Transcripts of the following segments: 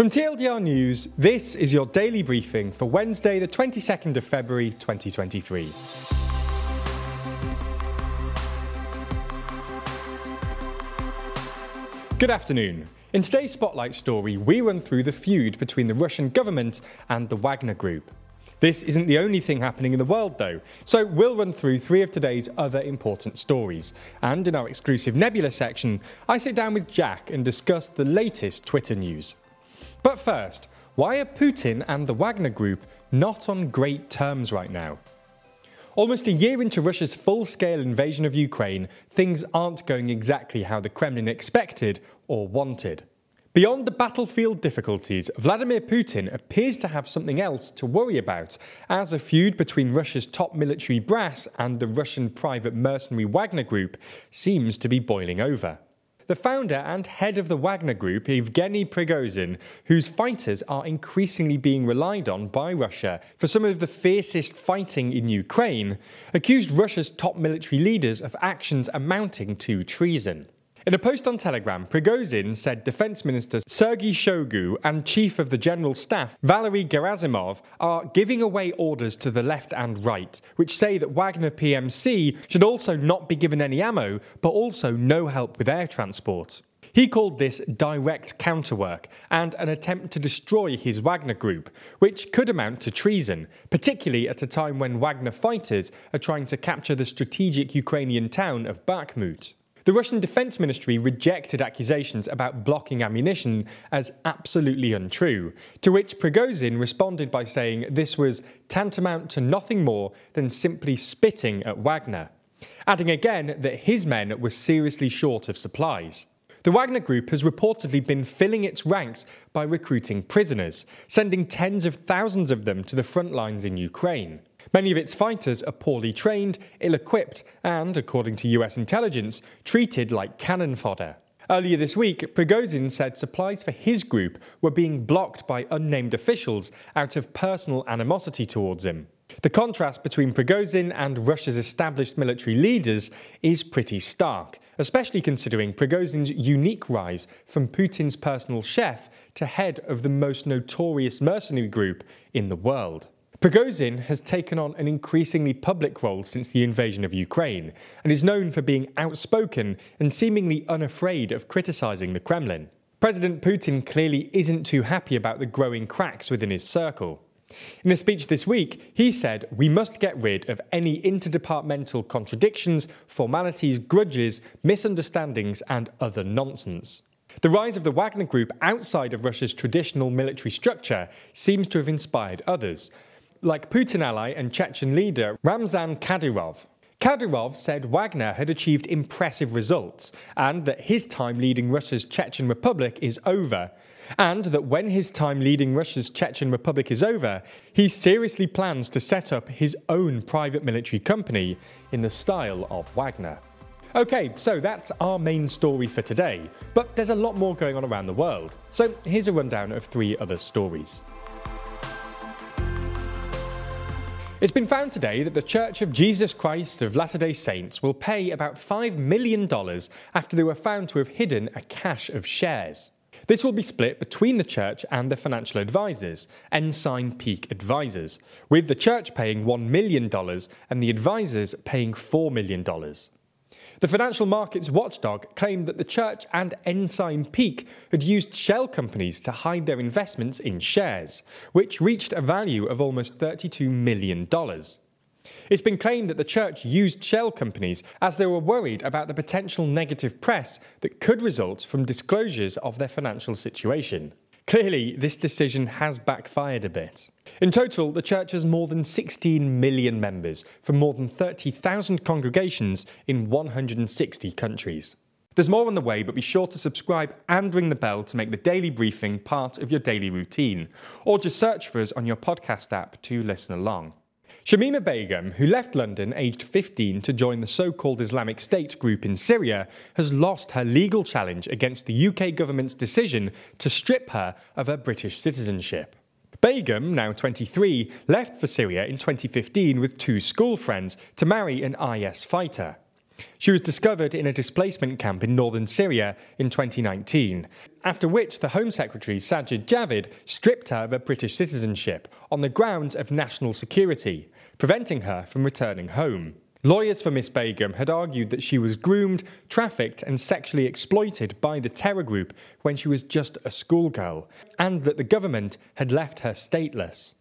From TLDR News, this is your daily briefing for Wednesday, the 22nd of February 2023. Good afternoon. In today's Spotlight story, we run through the feud between the Russian government and the Wagner Group. This isn't the only thing happening in the world, though, so we'll run through three of today's other important stories. And in our exclusive Nebula section, I sit down with Jack and discuss the latest Twitter news. But first, why are Putin and the Wagner Group not on great terms right now? Almost a year into Russia's full scale invasion of Ukraine, things aren't going exactly how the Kremlin expected or wanted. Beyond the battlefield difficulties, Vladimir Putin appears to have something else to worry about, as a feud between Russia's top military brass and the Russian private mercenary Wagner Group seems to be boiling over. The founder and head of the Wagner Group, Evgeny Prigozhin, whose fighters are increasingly being relied on by Russia for some of the fiercest fighting in Ukraine, accused Russia's top military leaders of actions amounting to treason. In a post on Telegram, Prigozhin said Defense Minister Sergei Shoigu and Chief of the General Staff Valery Gerasimov are giving away orders to the left and right, which say that Wagner PMC should also not be given any ammo, but also no help with air transport. He called this direct counterwork and an attempt to destroy his Wagner group, which could amount to treason, particularly at a time when Wagner fighters are trying to capture the strategic Ukrainian town of Bakhmut. The Russian Defense Ministry rejected accusations about blocking ammunition as absolutely untrue, to which Prigozhin responded by saying this was tantamount to nothing more than simply spitting at Wagner, adding again that his men were seriously short of supplies. The Wagner Group has reportedly been filling its ranks by recruiting prisoners, sending tens of thousands of them to the front lines in Ukraine. Many of its fighters are poorly trained, ill equipped, and, according to US intelligence, treated like cannon fodder. Earlier this week, Prigozhin said supplies for his group were being blocked by unnamed officials out of personal animosity towards him. The contrast between Prigozhin and Russia's established military leaders is pretty stark, especially considering Prigozhin's unique rise from Putin's personal chef to head of the most notorious mercenary group in the world. Prigozhin has taken on an increasingly public role since the invasion of Ukraine and is known for being outspoken and seemingly unafraid of criticizing the Kremlin. President Putin clearly isn't too happy about the growing cracks within his circle. In a speech this week, he said, We must get rid of any interdepartmental contradictions, formalities, grudges, misunderstandings, and other nonsense. The rise of the Wagner Group outside of Russia's traditional military structure seems to have inspired others, like Putin ally and Chechen leader Ramzan Kadyrov. Kadyrov said Wagner had achieved impressive results and that his time leading Russia's Chechen Republic is over, and that when his time leading Russia's Chechen Republic is over, he seriously plans to set up his own private military company in the style of Wagner. Okay, so that's our main story for today, but there's a lot more going on around the world. So here's a rundown of three other stories. It's been found today that the Church of Jesus Christ of Latter day Saints will pay about $5 million after they were found to have hidden a cache of shares. This will be split between the church and the financial advisors, Ensign Peak Advisors, with the church paying $1 million and the advisors paying $4 million. The financial markets watchdog claimed that the church and Ensign Peak had used shell companies to hide their investments in shares, which reached a value of almost $32 million. It's been claimed that the church used shell companies as they were worried about the potential negative press that could result from disclosures of their financial situation. Clearly, this decision has backfired a bit. In total, the church has more than 16 million members from more than 30,000 congregations in 160 countries. There's more on the way, but be sure to subscribe and ring the bell to make the daily briefing part of your daily routine, or just search for us on your podcast app to listen along. Shamima Begum, who left London aged 15 to join the so called Islamic State group in Syria, has lost her legal challenge against the UK government's decision to strip her of her British citizenship. Begum, now 23, left for Syria in 2015 with two school friends to marry an IS fighter. She was discovered in a displacement camp in northern Syria in 2019, after which the Home Secretary Sajid Javid stripped her of her British citizenship on the grounds of national security, preventing her from returning home. Lawyers for Miss Begum had argued that she was groomed, trafficked, and sexually exploited by the terror group when she was just a schoolgirl, and that the government had left her stateless.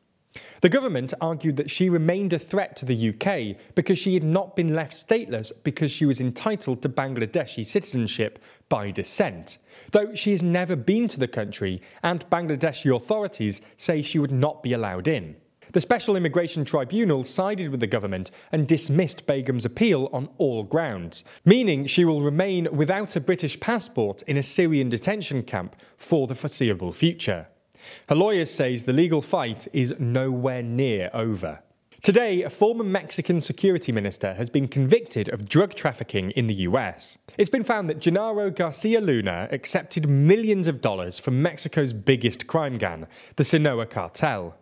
The government argued that she remained a threat to the UK because she had not been left stateless because she was entitled to Bangladeshi citizenship by descent, though she has never been to the country and Bangladeshi authorities say she would not be allowed in. The Special Immigration Tribunal sided with the government and dismissed Begum's appeal on all grounds, meaning she will remain without a British passport in a Syrian detention camp for the foreseeable future. Her lawyer says the legal fight is nowhere near over. Today, a former Mexican security minister has been convicted of drug trafficking in the US. It's been found that Genaro Garcia Luna accepted millions of dollars from Mexico's biggest crime gang, the Sinaloa cartel.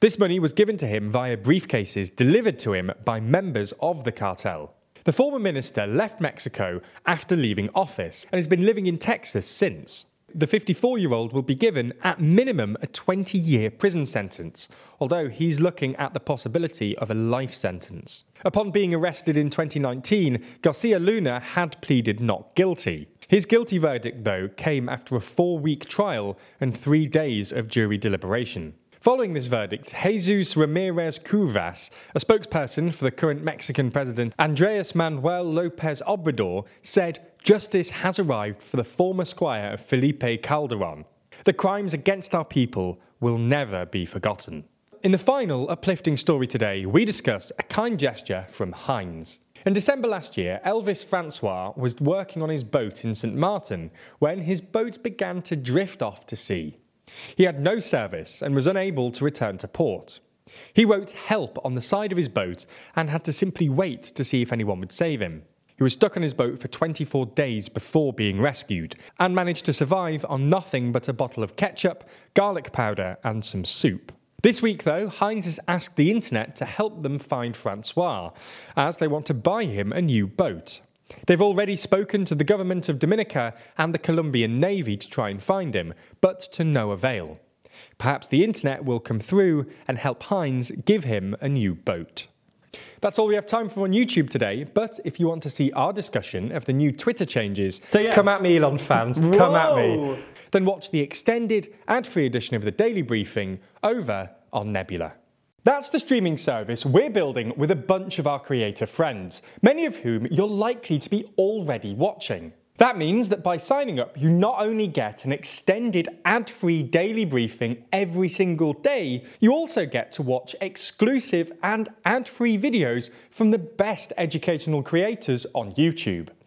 This money was given to him via briefcases delivered to him by members of the cartel. The former minister left Mexico after leaving office and has been living in Texas since. The 54 year old will be given, at minimum, a 20 year prison sentence, although he's looking at the possibility of a life sentence. Upon being arrested in 2019, Garcia Luna had pleaded not guilty. His guilty verdict, though, came after a four week trial and three days of jury deliberation. Following this verdict, Jesus Ramirez Cuevas, a spokesperson for the current Mexican president Andres Manuel Lopez Obrador, said justice has arrived for the former squire of Felipe Calderon. The crimes against our people will never be forgotten. In the final uplifting story today, we discuss a kind gesture from Heinz. In December last year, Elvis Francois was working on his boat in St. Martin when his boat began to drift off to sea. He had no service and was unable to return to port. He wrote help on the side of his boat and had to simply wait to see if anyone would save him. He was stuck on his boat for 24 days before being rescued and managed to survive on nothing but a bottle of ketchup, garlic powder, and some soup. This week, though, Heinz has asked the internet to help them find Francois, as they want to buy him a new boat. They've already spoken to the government of Dominica and the Colombian Navy to try and find him, but to no avail. Perhaps the internet will come through and help Heinz give him a new boat. That's all we have time for on YouTube today, but if you want to see our discussion of the new Twitter changes, so yeah. come at me, Elon fans, Whoa. come at me. Then watch the extended ad free edition of the Daily Briefing over on Nebula. That's the streaming service we're building with a bunch of our creator friends, many of whom you're likely to be already watching. That means that by signing up, you not only get an extended ad free daily briefing every single day, you also get to watch exclusive and ad free videos from the best educational creators on YouTube.